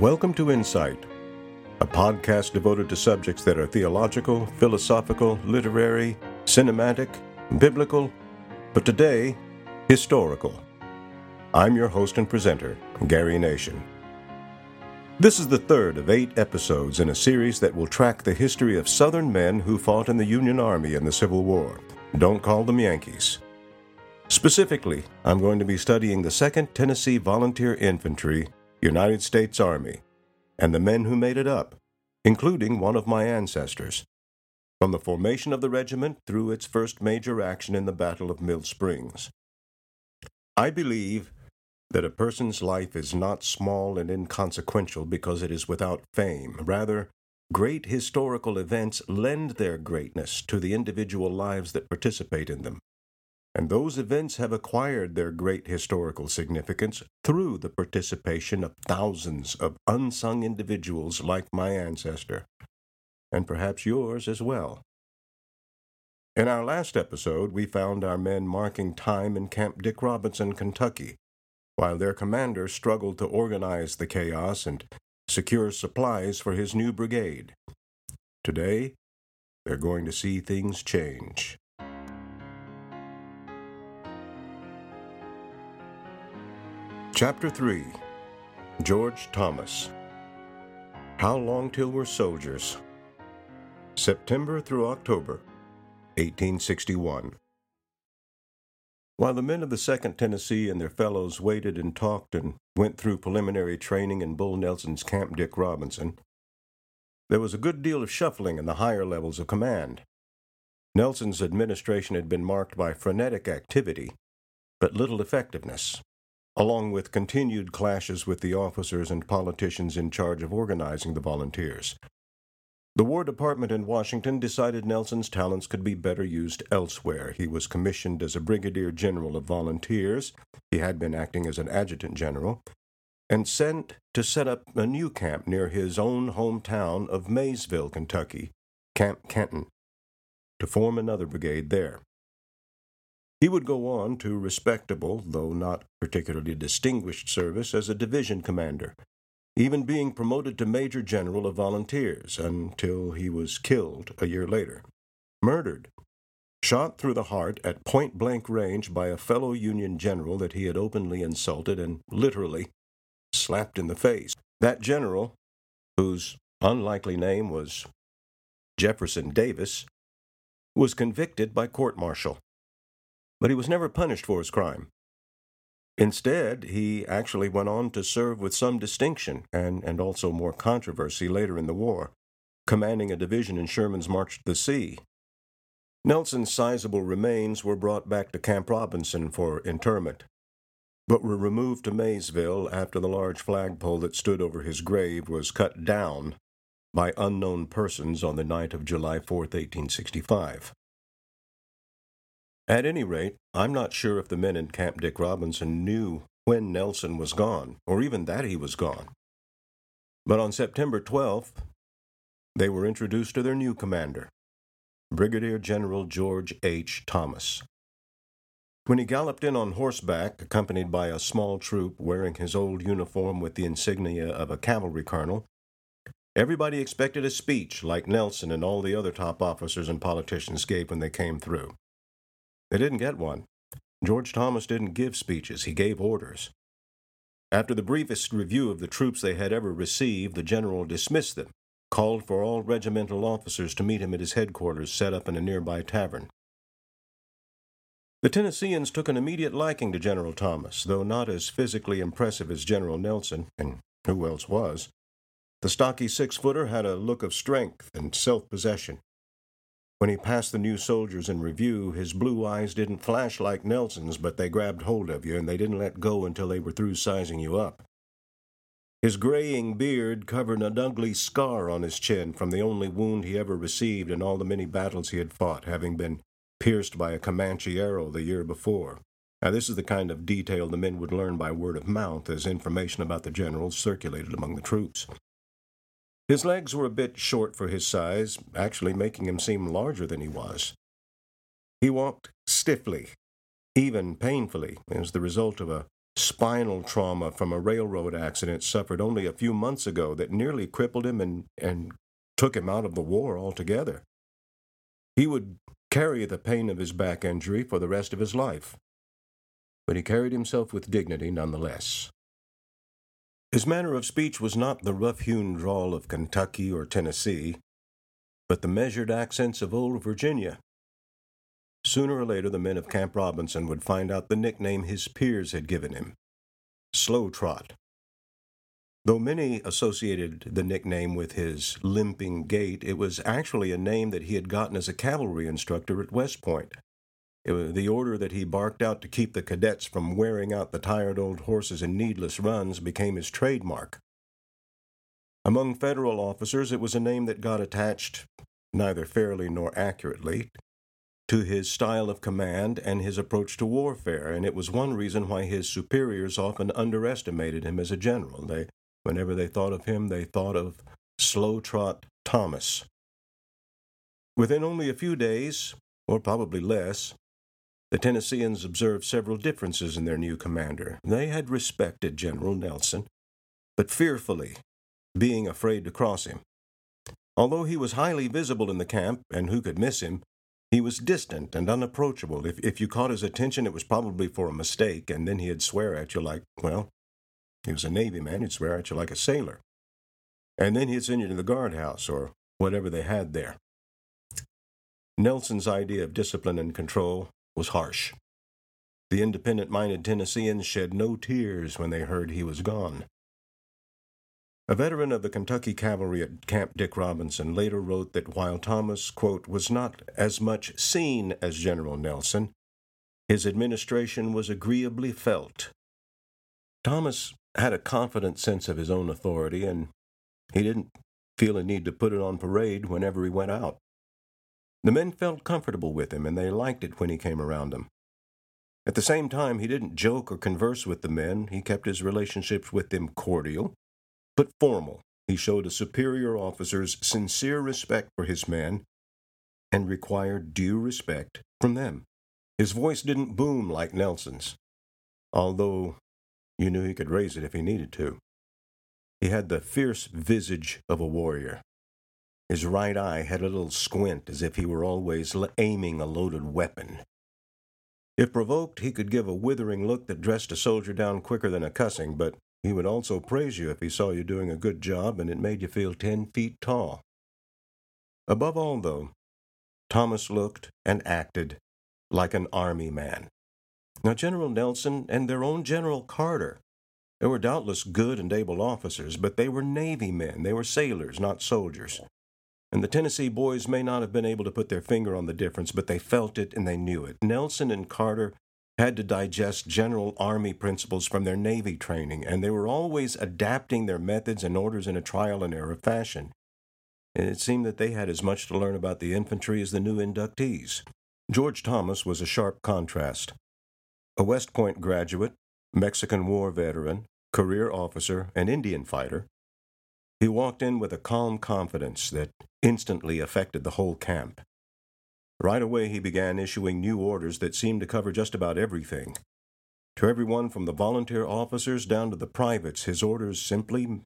Welcome to Insight, a podcast devoted to subjects that are theological, philosophical, literary, cinematic, biblical, but today, historical. I'm your host and presenter, Gary Nation. This is the third of eight episodes in a series that will track the history of Southern men who fought in the Union Army in the Civil War. Don't call them Yankees. Specifically, I'm going to be studying the 2nd Tennessee Volunteer Infantry United States Army, and the men who made it up, including one of my ancestors, from the formation of the regiment through its first major action in the Battle of Mill Springs. I believe that a person's life is not small and inconsequential because it is without fame. Rather, great historical events lend their greatness to the individual lives that participate in them. And those events have acquired their great historical significance through the participation of thousands of unsung individuals like my ancestor, and perhaps yours as well. In our last episode, we found our men marking time in Camp Dick Robinson, Kentucky, while their commander struggled to organize the chaos and secure supplies for his new brigade. Today, they're going to see things change. Chapter 3 George Thomas How Long Till We're Soldiers? September through October, 1861. While the men of the 2nd Tennessee and their fellows waited and talked and went through preliminary training in Bull Nelson's Camp Dick Robinson, there was a good deal of shuffling in the higher levels of command. Nelson's administration had been marked by frenetic activity, but little effectiveness along with continued clashes with the officers and politicians in charge of organizing the volunteers. The War Department in Washington decided Nelson's talents could be better used elsewhere. He was commissioned as a brigadier general of volunteers, he had been acting as an adjutant general, and sent to set up a new camp near his own hometown of Maysville, Kentucky, Camp Kenton, to form another brigade there. He would go on to respectable, though not particularly distinguished service as a division commander, even being promoted to Major General of Volunteers until he was killed a year later. Murdered. Shot through the heart at point blank range by a fellow Union general that he had openly insulted and literally slapped in the face. That general, whose unlikely name was Jefferson Davis, was convicted by court martial but he was never punished for his crime. Instead, he actually went on to serve with some distinction and, and also more controversy later in the war, commanding a division in Sherman's March to the Sea. Nelson's sizable remains were brought back to Camp Robinson for interment, but were removed to Maysville after the large flagpole that stood over his grave was cut down by unknown persons on the night of July 4, 1865. At any rate, I'm not sure if the men in Camp Dick Robinson knew when Nelson was gone, or even that he was gone. But on September 12th, they were introduced to their new commander, Brigadier General George H. Thomas. When he galloped in on horseback, accompanied by a small troop wearing his old uniform with the insignia of a cavalry colonel, everybody expected a speech like Nelson and all the other top officers and politicians gave when they came through. They didn't get one. George Thomas didn't give speeches, he gave orders. After the briefest review of the troops they had ever received, the general dismissed them, called for all regimental officers to meet him at his headquarters set up in a nearby tavern. The Tennesseans took an immediate liking to General Thomas, though not as physically impressive as General Nelson, and who else was. The stocky six footer had a look of strength and self possession. When he passed the new soldiers in review, his blue eyes didn't flash like Nelson's, but they grabbed hold of you and they didn't let go until they were through sizing you up. His graying beard covered an ugly scar on his chin from the only wound he ever received in all the many battles he had fought, having been pierced by a Comanche arrow the year before. Now, this is the kind of detail the men would learn by word of mouth as information about the general circulated among the troops. His legs were a bit short for his size, actually making him seem larger than he was. He walked stiffly, even painfully, as the result of a spinal trauma from a railroad accident suffered only a few months ago that nearly crippled him and, and took him out of the war altogether. He would carry the pain of his back injury for the rest of his life, but he carried himself with dignity nonetheless. His manner of speech was not the rough hewn drawl of Kentucky or Tennessee, but the measured accents of old Virginia. Sooner or later, the men of Camp Robinson would find out the nickname his peers had given him Slow Trot. Though many associated the nickname with his limping gait, it was actually a name that he had gotten as a cavalry instructor at West Point. The order that he barked out to keep the cadets from wearing out the tired old horses in needless runs became his trademark. Among Federal officers, it was a name that got attached, neither fairly nor accurately, to his style of command and his approach to warfare, and it was one reason why his superiors often underestimated him as a general. They, whenever they thought of him, they thought of Slow Trot Thomas. Within only a few days, or probably less, the Tennesseans observed several differences in their new commander. They had respected General Nelson, but fearfully, being afraid to cross him. Although he was highly visible in the camp, and who could miss him, he was distant and unapproachable. If, if you caught his attention, it was probably for a mistake, and then he'd swear at you like, well, he was a Navy man, he'd swear at you like a sailor. And then he'd send you to the guardhouse or whatever they had there. Nelson's idea of discipline and control was harsh. The independent minded Tennesseans shed no tears when they heard he was gone. A veteran of the Kentucky Cavalry at Camp Dick Robinson later wrote that while Thomas, quote, was not as much seen as General Nelson, his administration was agreeably felt. Thomas had a confident sense of his own authority, and he didn't feel a need to put it on parade whenever he went out. The men felt comfortable with him, and they liked it when he came around them. At the same time, he didn't joke or converse with the men. He kept his relationships with them cordial, but formal. He showed a superior officer's sincere respect for his men and required due respect from them. His voice didn't boom like Nelson's, although you knew he could raise it if he needed to. He had the fierce visage of a warrior. His right eye had a little squint as if he were always aiming a loaded weapon. If provoked, he could give a withering look that dressed a soldier down quicker than a cussing, but he would also praise you if he saw you doing a good job and it made you feel ten feet tall. Above all, though, Thomas looked and acted like an army man. Now, General Nelson and their own General Carter, they were doubtless good and able officers, but they were Navy men. They were sailors, not soldiers. And the Tennessee boys may not have been able to put their finger on the difference, but they felt it and they knew it. Nelson and Carter had to digest general Army principles from their Navy training, and they were always adapting their methods and orders in a trial and error fashion. And it seemed that they had as much to learn about the infantry as the new inductees. George Thomas was a sharp contrast. A West Point graduate, Mexican War veteran, career officer, and Indian fighter, he walked in with a calm confidence that instantly affected the whole camp. Right away, he began issuing new orders that seemed to cover just about everything. To everyone from the volunteer officers down to the privates, his orders simply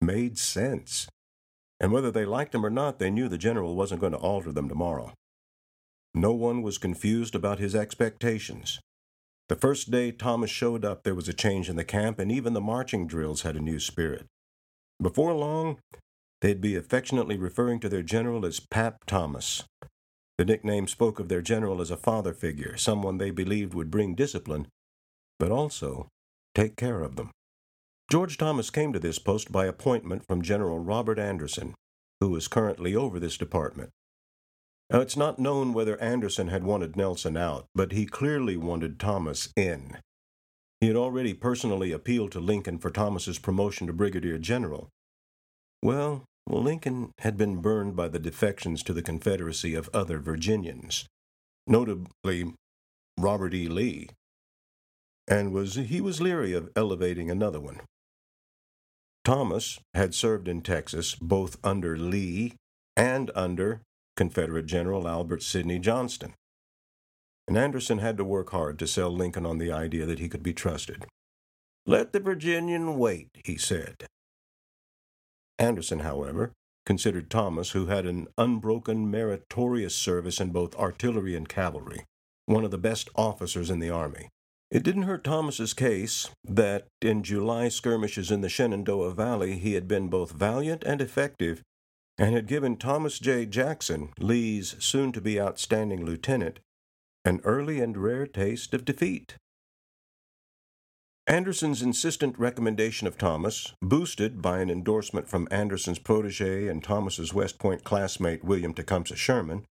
made sense. And whether they liked them or not, they knew the general wasn't going to alter them tomorrow. No one was confused about his expectations. The first day Thomas showed up, there was a change in the camp, and even the marching drills had a new spirit. Before long, they'd be affectionately referring to their general as Pap Thomas. The nickname spoke of their general as a father figure, someone they believed would bring discipline, but also take care of them. George Thomas came to this post by appointment from General Robert Anderson, who is currently over this department. Now, it's not known whether Anderson had wanted Nelson out, but he clearly wanted Thomas in. He had already personally appealed to Lincoln for Thomas's promotion to brigadier general. Well, Lincoln had been burned by the defections to the Confederacy of other Virginians, notably Robert E. Lee, and was he was leery of elevating another one. Thomas had served in Texas both under Lee and under Confederate General Albert Sidney Johnston and Anderson had to work hard to sell Lincoln on the idea that he could be trusted. Let the Virginian wait, he said. Anderson, however, considered Thomas, who had an unbroken, meritorious service in both artillery and cavalry, one of the best officers in the army. It didn't hurt Thomas's case that in July skirmishes in the Shenandoah Valley he had been both valiant and effective, and had given Thomas J. Jackson, Lee's soon to be outstanding lieutenant, an early and rare taste of defeat. Anderson's insistent recommendation of Thomas, boosted by an endorsement from Anderson's protege and Thomas's West Point classmate William Tecumseh Sherman,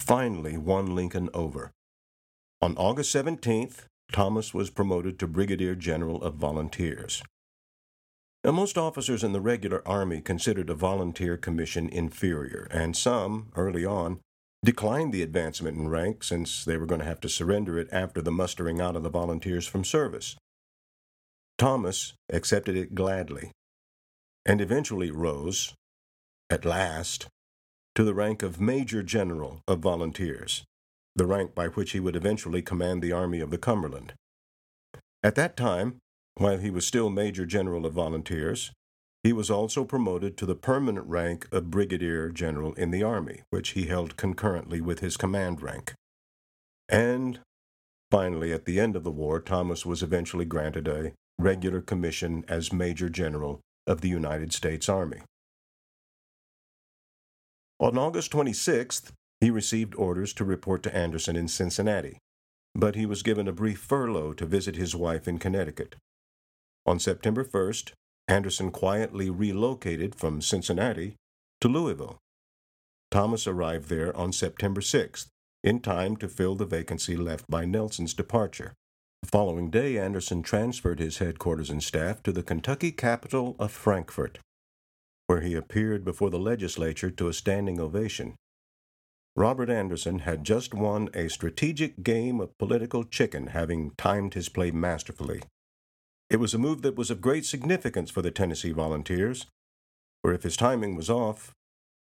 finally won Lincoln over. On August 17th, Thomas was promoted to Brigadier General of Volunteers. Now, most officers in the regular Army considered a volunteer commission inferior, and some, early on, declined the advancement in rank since they were going to have to surrender it after the mustering out of the volunteers from service. Thomas accepted it gladly and eventually rose, at last, to the rank of Major General of Volunteers, the rank by which he would eventually command the Army of the Cumberland. At that time, while he was still Major General of Volunteers, he was also promoted to the permanent rank of Brigadier General in the Army, which he held concurrently with his command rank. And finally, at the end of the war, Thomas was eventually granted a regular commission as Major General of the United States Army. On August 26th, he received orders to report to Anderson in Cincinnati, but he was given a brief furlough to visit his wife in Connecticut. On September 1st, Anderson quietly relocated from Cincinnati to Louisville. Thomas arrived there on September 6th, in time to fill the vacancy left by Nelson's departure. The following day, Anderson transferred his headquarters and staff to the Kentucky capital of Frankfort, where he appeared before the legislature to a standing ovation. Robert Anderson had just won a strategic game of political chicken, having timed his play masterfully. It was a move that was of great significance for the Tennessee Volunteers, for if his timing was off,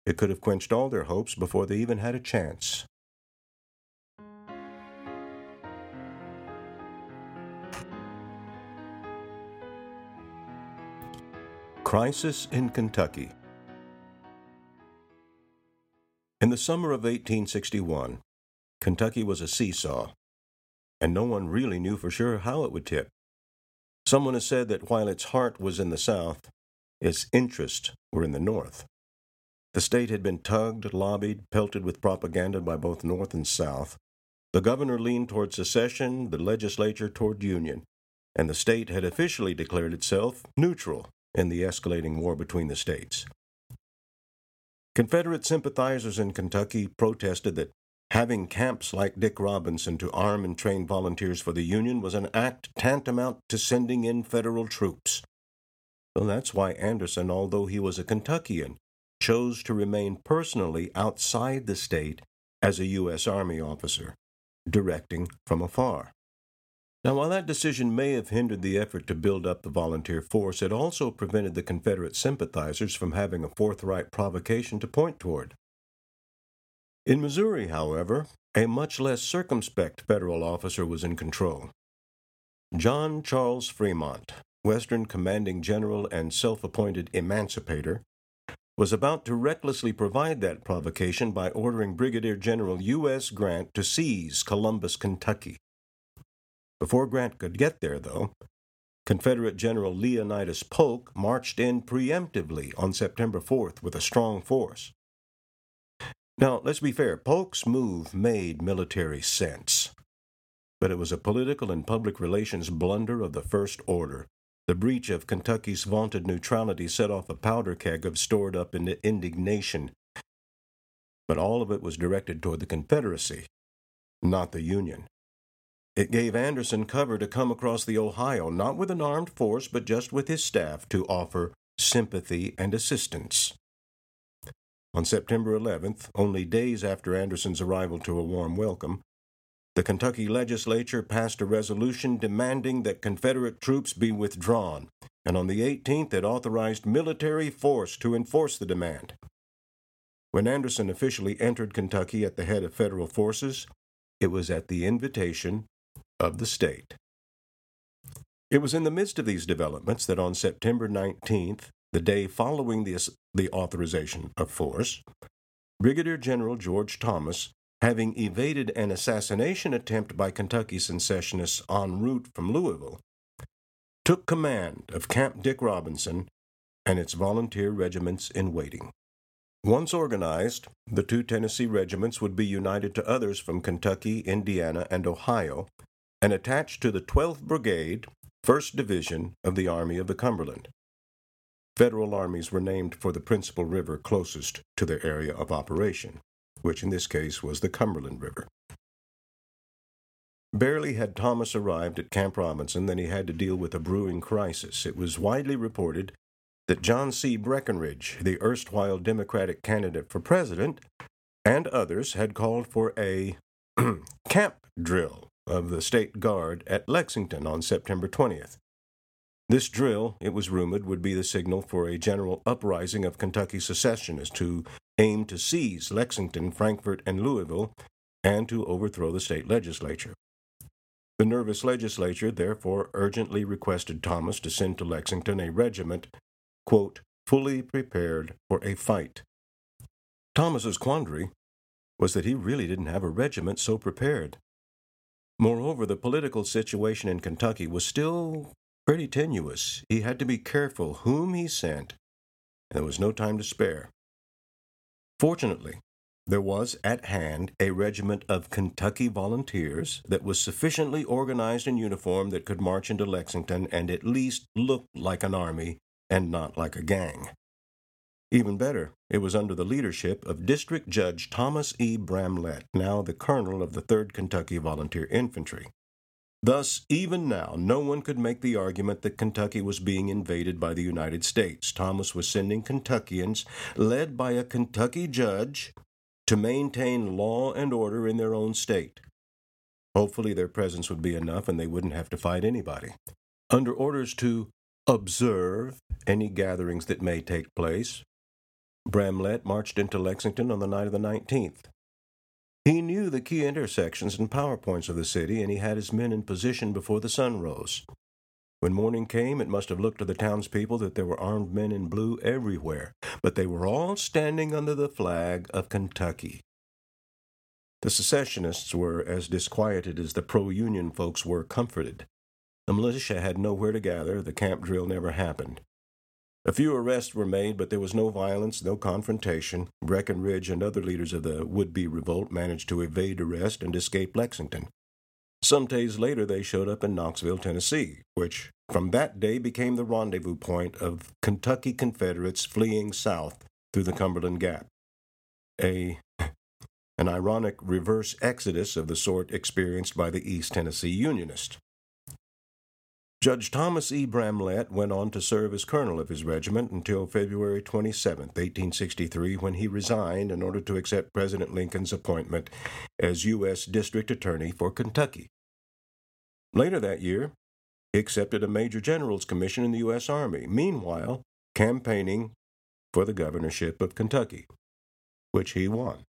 it could have quenched all their hopes before they even had a chance. Crisis in Kentucky. In the summer of 1861, Kentucky was a seesaw, and no one really knew for sure how it would tip. Someone has said that while its heart was in the South, its interests were in the North. The state had been tugged, lobbied, pelted with propaganda by both North and South. The governor leaned toward secession, the legislature toward union, and the state had officially declared itself neutral in the escalating war between the states. Confederate sympathizers in Kentucky protested that having camps like Dick Robinson to arm and train volunteers for the Union was an act tantamount to sending in federal troops. Well, that's why Anderson, although he was a Kentuckian, chose to remain personally outside the state as a U.S. Army officer, directing from afar. Now, while that decision may have hindered the effort to build up the volunteer force, it also prevented the Confederate sympathizers from having a forthright provocation to point toward. In Missouri, however, a much less circumspect federal officer was in control. John Charles Fremont, Western commanding general and self appointed emancipator, was about to recklessly provide that provocation by ordering Brigadier General U.S. Grant to seize Columbus, Kentucky. Before Grant could get there, though, Confederate General Leonidas Polk marched in preemptively on September 4th with a strong force. Now, let's be fair, Polk's move made military sense. But it was a political and public relations blunder of the first order. The breach of Kentucky's vaunted neutrality set off a powder keg of stored up indignation. But all of it was directed toward the Confederacy, not the Union. It gave Anderson cover to come across the Ohio, not with an armed force, but just with his staff to offer sympathy and assistance. On September 11th, only days after Anderson's arrival to a warm welcome, the Kentucky legislature passed a resolution demanding that Confederate troops be withdrawn, and on the 18th it authorized military force to enforce the demand. When Anderson officially entered Kentucky at the head of federal forces, it was at the invitation of the state. It was in the midst of these developments that on September 19th, the day following the, the authorization of force, Brigadier General George Thomas, having evaded an assassination attempt by Kentucky secessionists en route from Louisville, took command of Camp Dick Robinson and its volunteer regiments in waiting. Once organized, the two Tennessee regiments would be united to others from Kentucky, Indiana, and Ohio, and attached to the 12th Brigade, 1st Division of the Army of the Cumberland. Federal armies were named for the principal river closest to their area of operation, which in this case was the Cumberland River. Barely had Thomas arrived at Camp Robinson than he had to deal with a brewing crisis. It was widely reported that John C. Breckinridge, the erstwhile Democratic candidate for president, and others had called for a camp drill of the State Guard at Lexington on September 20th. This drill, it was rumored, would be the signal for a general uprising of Kentucky secessionists who aimed to seize Lexington, Frankfort, and Louisville and to overthrow the state legislature. The nervous legislature therefore urgently requested Thomas to send to Lexington a regiment, quote, fully prepared for a fight. Thomas's quandary was that he really didn't have a regiment so prepared. Moreover, the political situation in Kentucky was still pretty tenuous. He had to be careful whom he sent, and there was no time to spare. Fortunately, there was at hand a regiment of Kentucky volunteers that was sufficiently organized and uniformed that could march into Lexington and at least look like an army and not like a gang. Even better, it was under the leadership of District Judge Thomas E. Bramlett, now the colonel of the 3rd Kentucky Volunteer Infantry. Thus, even now, no one could make the argument that Kentucky was being invaded by the United States. Thomas was sending Kentuckians, led by a Kentucky judge, to maintain law and order in their own state. Hopefully, their presence would be enough and they wouldn't have to fight anybody. Under orders to observe any gatherings that may take place, Bramlett marched into Lexington on the night of the 19th. He knew the key intersections and power points of the city, and he had his men in position before the sun rose. When morning came, it must have looked to the townspeople that there were armed men in blue everywhere, but they were all standing under the flag of Kentucky. The secessionists were as disquieted as the pro Union folks were comforted. The militia had nowhere to gather, the camp drill never happened. A few arrests were made, but there was no violence, no confrontation. Breckinridge and other leaders of the would be revolt managed to evade arrest and escape Lexington. Some days later, they showed up in Knoxville, Tennessee, which from that day became the rendezvous point of Kentucky Confederates fleeing south through the Cumberland Gap. A an ironic reverse exodus of the sort experienced by the East Tennessee Unionists. Judge Thomas E. Bramlett went on to serve as colonel of his regiment until February 27, 1863, when he resigned in order to accept President Lincoln's appointment as U.S. District Attorney for Kentucky. Later that year, he accepted a Major General's commission in the U.S. Army, meanwhile, campaigning for the governorship of Kentucky, which he won.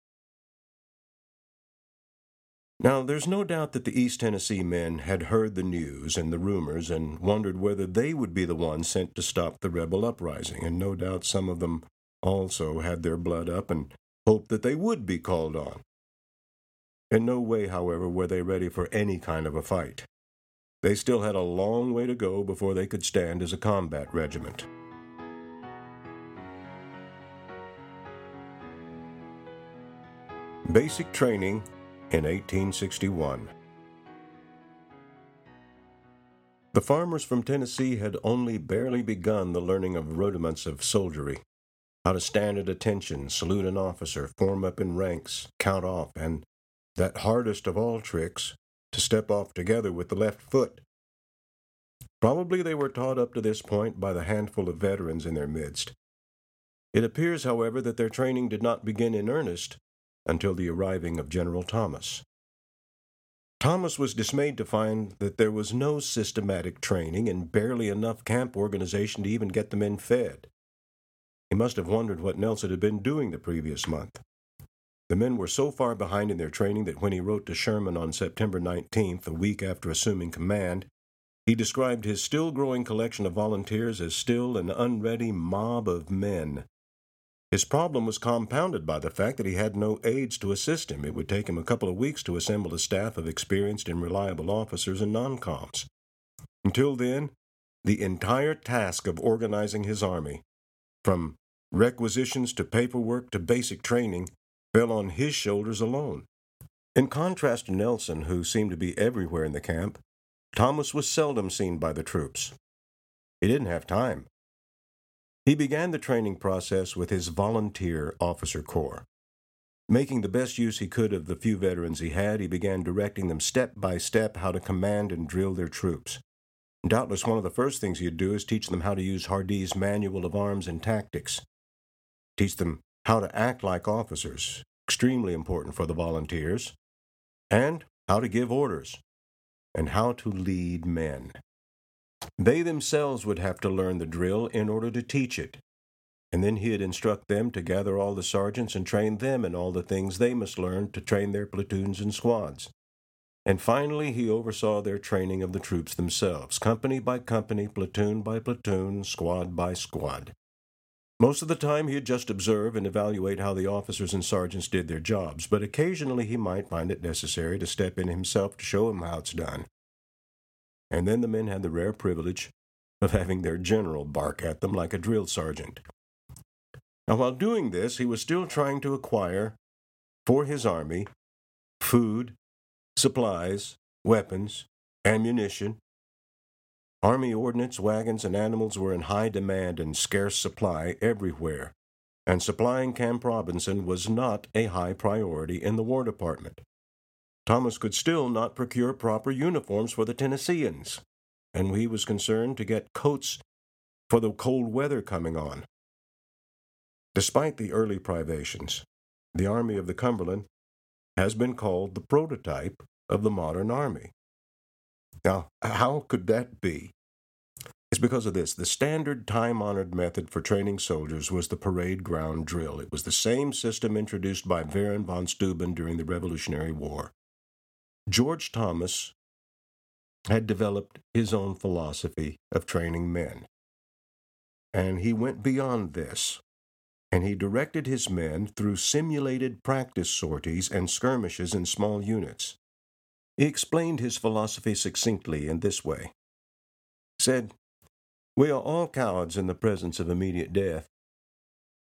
Now, there's no doubt that the East Tennessee men had heard the news and the rumors and wondered whether they would be the ones sent to stop the rebel uprising, and no doubt some of them also had their blood up and hoped that they would be called on. In no way, however, were they ready for any kind of a fight. They still had a long way to go before they could stand as a combat regiment. Basic Training in 1861. The farmers from Tennessee had only barely begun the learning of rudiments of soldiery how to stand at attention, salute an officer, form up in ranks, count off, and that hardest of all tricks, to step off together with the left foot. Probably they were taught up to this point by the handful of veterans in their midst. It appears, however, that their training did not begin in earnest until the arriving of General Thomas. Thomas was dismayed to find that there was no systematic training and barely enough camp organization to even get the men fed. He must have wondered what Nelson had been doing the previous month. The men were so far behind in their training that when he wrote to Sherman on September 19th, a week after assuming command, he described his still growing collection of volunteers as still an unready mob of men. His problem was compounded by the fact that he had no aides to assist him. It would take him a couple of weeks to assemble a staff of experienced and reliable officers and non-coms. Until then, the entire task of organizing his army, from requisitions to paperwork to basic training, fell on his shoulders alone. In contrast to Nelson, who seemed to be everywhere in the camp, Thomas was seldom seen by the troops. He didn't have time. He began the training process with his volunteer officer corps. Making the best use he could of the few veterans he had, he began directing them step by step how to command and drill their troops. Doubtless one of the first things he'd do is teach them how to use Hardee's Manual of Arms and Tactics. Teach them how to act like officers, extremely important for the volunteers, and how to give orders, and how to lead men. They themselves would have to learn the drill in order to teach it. And then he'd instruct them to gather all the sergeants and train them in all the things they must learn to train their platoons and squads. And finally, he oversaw their training of the troops themselves, company by company, platoon by platoon, squad by squad. Most of the time, he'd just observe and evaluate how the officers and sergeants did their jobs, but occasionally he might find it necessary to step in himself to show them how it's done and then the men had the rare privilege of having their general bark at them like a drill sergeant. Now, while doing this, he was still trying to acquire for his army food, supplies, weapons, ammunition. Army ordnance, wagons, and animals were in high demand and scarce supply everywhere, and supplying Camp Robinson was not a high priority in the War Department. Thomas could still not procure proper uniforms for the Tennesseans, and he was concerned to get coats for the cold weather coming on. Despite the early privations, the Army of the Cumberland has been called the prototype of the modern Army. Now, how could that be? It's because of this. The standard time honored method for training soldiers was the parade ground drill. It was the same system introduced by Baron von Steuben during the Revolutionary War. George Thomas had developed his own philosophy of training men. And he went beyond this, and he directed his men through simulated practice sorties and skirmishes in small units. He explained his philosophy succinctly in this way. Said, We are all cowards in the presence of immediate death.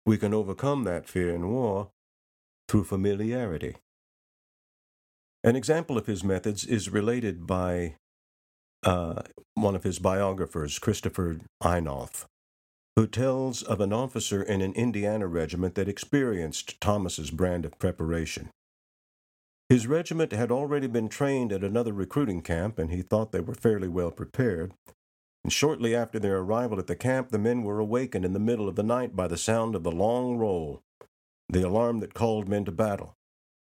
We can overcome that fear in war through familiarity. An example of his methods is related by uh, one of his biographers, Christopher Einolf, who tells of an officer in an Indiana regiment that experienced Thomas's brand of preparation. His regiment had already been trained at another recruiting camp, and he thought they were fairly well prepared. And shortly after their arrival at the camp, the men were awakened in the middle of the night by the sound of the long roll, the alarm that called men to battle.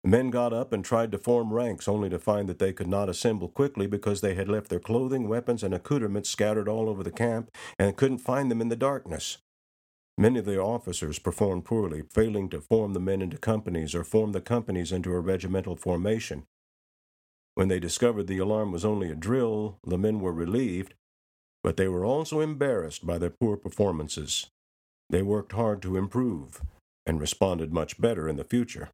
Men got up and tried to form ranks, only to find that they could not assemble quickly because they had left their clothing, weapons, and accoutrements scattered all over the camp and couldn't find them in the darkness. Many of the officers performed poorly, failing to form the men into companies or form the companies into a regimental formation. When they discovered the alarm was only a drill, the men were relieved, but they were also embarrassed by their poor performances. They worked hard to improve and responded much better in the future.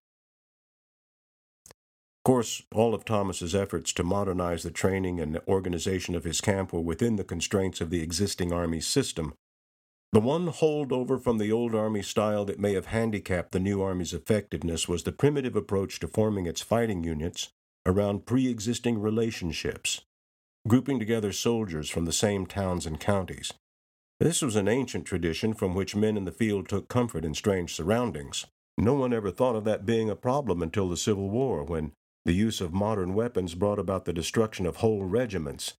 Of course, all of Thomas's efforts to modernize the training and organization of his camp were within the constraints of the existing Army system. The one holdover from the old Army style that may have handicapped the new Army's effectiveness was the primitive approach to forming its fighting units around pre existing relationships, grouping together soldiers from the same towns and counties. This was an ancient tradition from which men in the field took comfort in strange surroundings. No one ever thought of that being a problem until the Civil War, when the use of modern weapons brought about the destruction of whole regiments,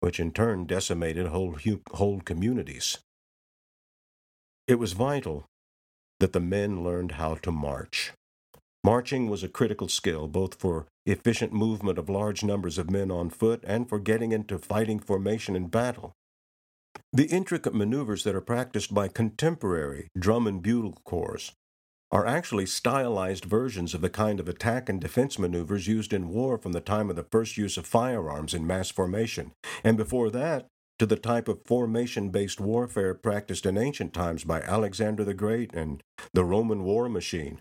which in turn decimated whole, whole communities. It was vital that the men learned how to march. Marching was a critical skill both for efficient movement of large numbers of men on foot and for getting into fighting formation in battle. The intricate maneuvers that are practiced by contemporary drum and bugle corps are actually stylized versions of the kind of attack and defense maneuvers used in war from the time of the first use of firearms in mass formation, and before that, to the type of formation based warfare practiced in ancient times by Alexander the Great and the Roman war machine.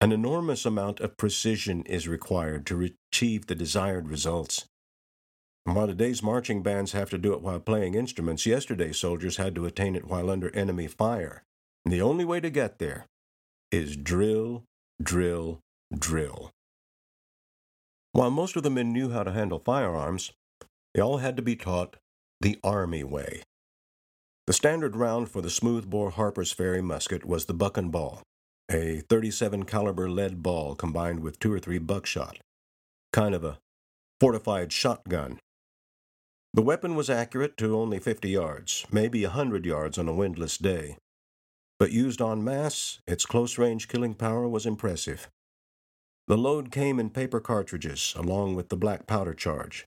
An enormous amount of precision is required to achieve the desired results. And while today's marching bands have to do it while playing instruments, yesterday's soldiers had to attain it while under enemy fire. And the only way to get there is drill, drill, drill. While most of the men knew how to handle firearms, they all had to be taught the Army way. The standard round for the smoothbore Harper's Ferry musket was the buck and ball, a 37 caliber lead ball combined with two or three buckshot, kind of a fortified shotgun. The weapon was accurate to only 50 yards, maybe a 100 yards on a windless day. But used en masse, its close range killing power was impressive. The load came in paper cartridges, along with the black powder charge.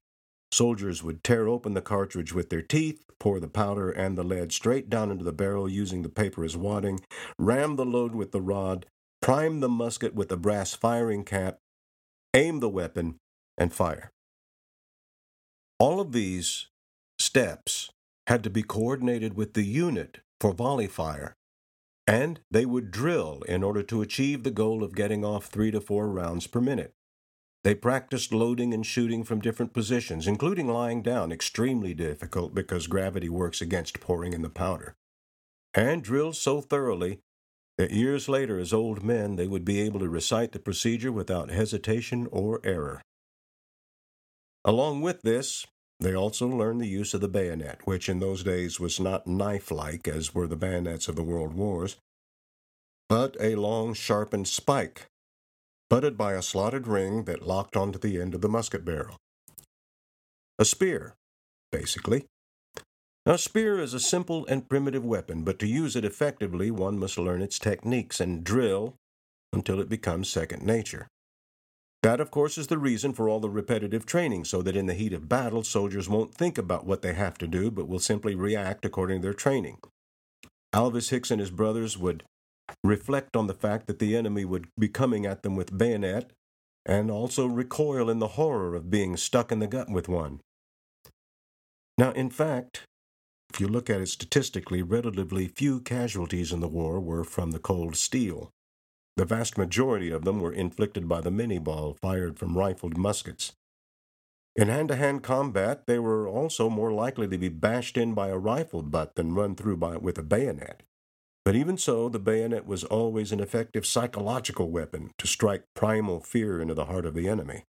Soldiers would tear open the cartridge with their teeth, pour the powder and the lead straight down into the barrel using the paper as wadding, ram the load with the rod, prime the musket with a brass firing cap, aim the weapon, and fire. All of these steps had to be coordinated with the unit for volley fire, and they would drill in order to achieve the goal of getting off three to four rounds per minute. They practiced loading and shooting from different positions, including lying down, extremely difficult because gravity works against pouring in the powder. And drilled so thoroughly that years later, as old men, they would be able to recite the procedure without hesitation or error. Along with this, they also learned the use of the bayonet, which in those days was not knife like as were the bayonets of the World Wars, but a long, sharpened spike butted by a slotted ring that locked onto the end of the musket barrel. A spear, basically. A spear is a simple and primitive weapon, but to use it effectively, one must learn its techniques and drill until it becomes second nature. That, of course, is the reason for all the repetitive training, so that in the heat of battle, soldiers won't think about what they have to do, but will simply react according to their training. Alvis Hicks and his brothers would reflect on the fact that the enemy would be coming at them with bayonet, and also recoil in the horror of being stuck in the gut with one. Now, in fact, if you look at it statistically, relatively few casualties in the war were from the cold steel. The vast majority of them were inflicted by the minié ball fired from rifled muskets. In hand to hand combat, they were also more likely to be bashed in by a rifle butt than run through by, with a bayonet. But even so, the bayonet was always an effective psychological weapon to strike primal fear into the heart of the enemy.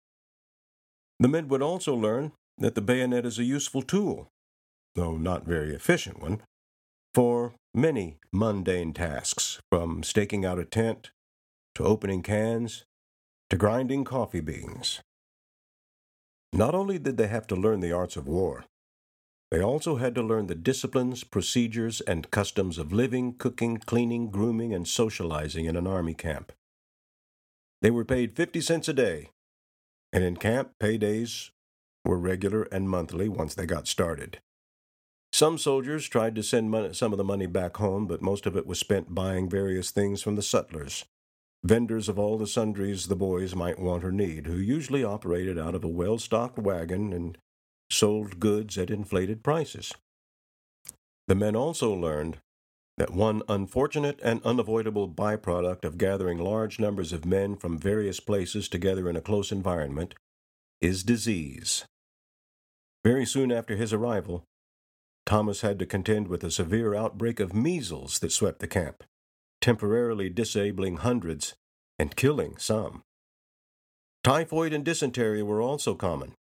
The men would also learn that the bayonet is a useful tool, though not very efficient one, for many mundane tasks, from staking out a tent, to opening cans, to grinding coffee beans. Not only did they have to learn the arts of war, they also had to learn the disciplines, procedures, and customs of living, cooking, cleaning, grooming, and socializing in an army camp. They were paid 50 cents a day, and in camp, paydays were regular and monthly once they got started. Some soldiers tried to send money, some of the money back home, but most of it was spent buying various things from the sutlers, vendors of all the sundries the boys might want or need, who usually operated out of a well stocked wagon and sold goods at inflated prices. The men also learned that one unfortunate and unavoidable byproduct of gathering large numbers of men from various places together in a close environment is disease. Very soon after his arrival, Thomas had to contend with a severe outbreak of measles that swept the camp, temporarily disabling hundreds and killing some. Typhoid and dysentery were also common,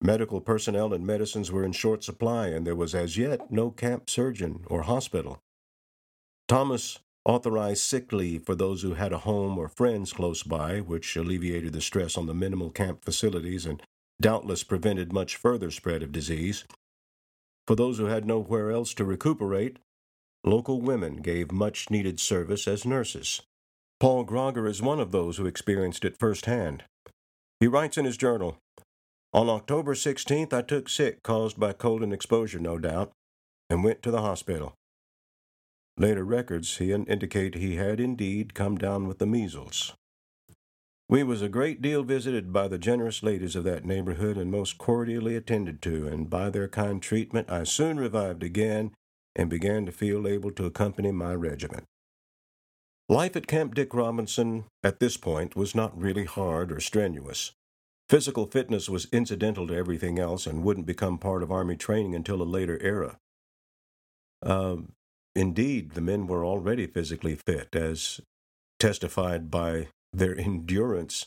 Medical personnel and medicines were in short supply, and there was as yet no camp surgeon or hospital. Thomas authorized sick leave for those who had a home or friends close by, which alleviated the stress on the minimal camp facilities and doubtless prevented much further spread of disease. For those who had nowhere else to recuperate, local women gave much needed service as nurses. Paul Groger is one of those who experienced it firsthand. He writes in his journal on October 16th, I took sick, caused by cold and exposure, no doubt, and went to the hospital. Later records he indicate he had indeed come down with the measles. We was a great deal visited by the generous ladies of that neighborhood and most cordially attended to, and by their kind treatment I soon revived again and began to feel able to accompany my regiment. Life at Camp Dick Robinson at this point was not really hard or strenuous. Physical fitness was incidental to everything else and wouldn't become part of Army training until a later era. Uh, indeed, the men were already physically fit, as testified by their endurance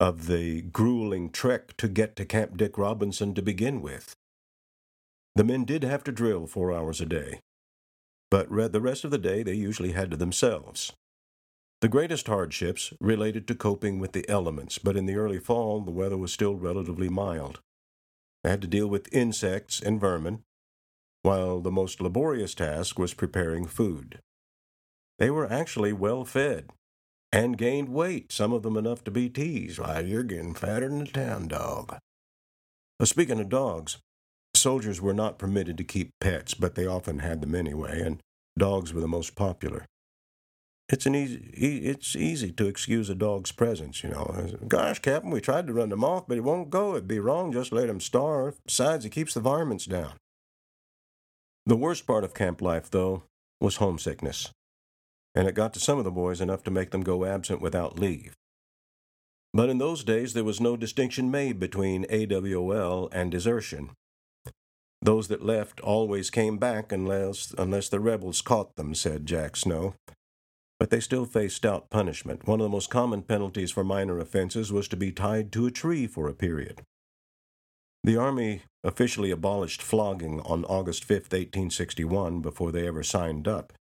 of the grueling trek to get to Camp Dick Robinson to begin with. The men did have to drill four hours a day, but read the rest of the day they usually had to themselves. The greatest hardships related to coping with the elements, but in the early fall the weather was still relatively mild. They had to deal with insects and vermin, while the most laborious task was preparing food. They were actually well fed and gained weight, some of them enough to be teased. Why, you're getting fatter than a town dog. But speaking of dogs, soldiers were not permitted to keep pets, but they often had them anyway, and dogs were the most popular. It's an easy. It's easy to excuse a dog's presence, you know. Gosh, Captain, we tried to run them off, but he won't go. It'd be wrong just let him starve. Besides, he keeps the varmints down. The worst part of camp life, though, was homesickness, and it got to some of the boys enough to make them go absent without leave. But in those days, there was no distinction made between AWOL and desertion. Those that left always came back unless, unless the rebels caught them, said Jack Snow but they still faced stout punishment. One of the most common penalties for minor offenses was to be tied to a tree for a period. The Army officially abolished flogging on August 5, 1861, before they ever signed up.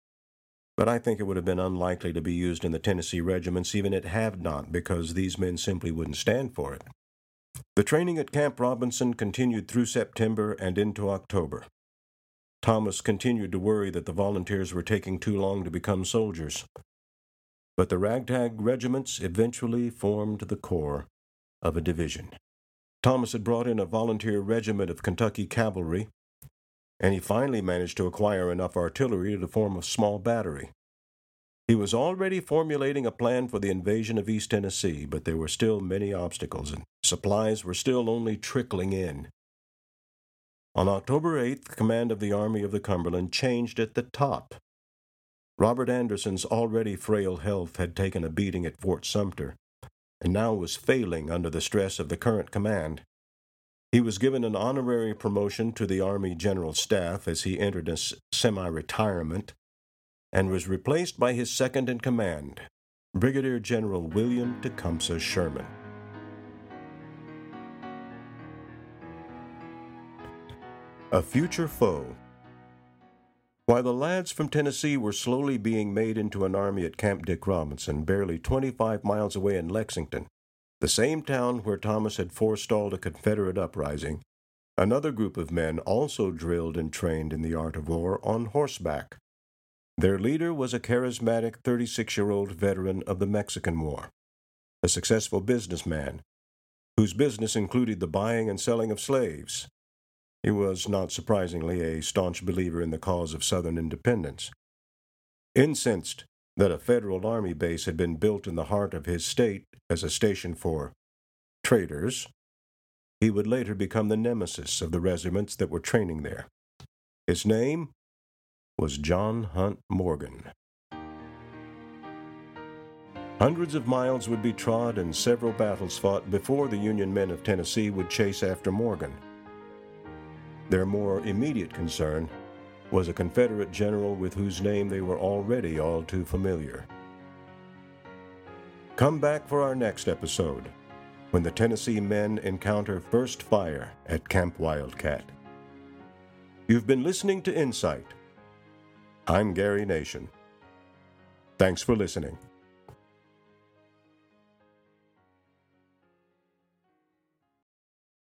But I think it would have been unlikely to be used in the Tennessee regiments, even it had not, because these men simply wouldn't stand for it. The training at Camp Robinson continued through September and into October. Thomas continued to worry that the volunteers were taking too long to become soldiers. But the ragtag regiments eventually formed the core of a division. Thomas had brought in a volunteer regiment of Kentucky cavalry, and he finally managed to acquire enough artillery to form a small battery. He was already formulating a plan for the invasion of East Tennessee, but there were still many obstacles, and supplies were still only trickling in. On October 8th, the command of the Army of the Cumberland changed at the top. Robert Anderson's already frail health had taken a beating at Fort Sumter, and now was failing under the stress of the current command. He was given an honorary promotion to the Army General Staff as he entered a semi retirement and was replaced by his second in command, Brigadier General William Tecumseh Sherman. A future foe. While the lads from Tennessee were slowly being made into an army at Camp Dick Robinson, barely 25 miles away in Lexington, the same town where Thomas had forestalled a Confederate uprising, another group of men also drilled and trained in the art of war on horseback. Their leader was a charismatic 36 year old veteran of the Mexican War, a successful businessman whose business included the buying and selling of slaves, he was, not surprisingly, a staunch believer in the cause of Southern independence. Incensed that a federal army base had been built in the heart of his state as a station for traitors, he would later become the nemesis of the regiments that were training there. His name was John Hunt Morgan. Hundreds of miles would be trod and several battles fought before the Union men of Tennessee would chase after Morgan. Their more immediate concern was a Confederate general with whose name they were already all too familiar. Come back for our next episode when the Tennessee men encounter first fire at Camp Wildcat. You've been listening to Insight. I'm Gary Nation. Thanks for listening.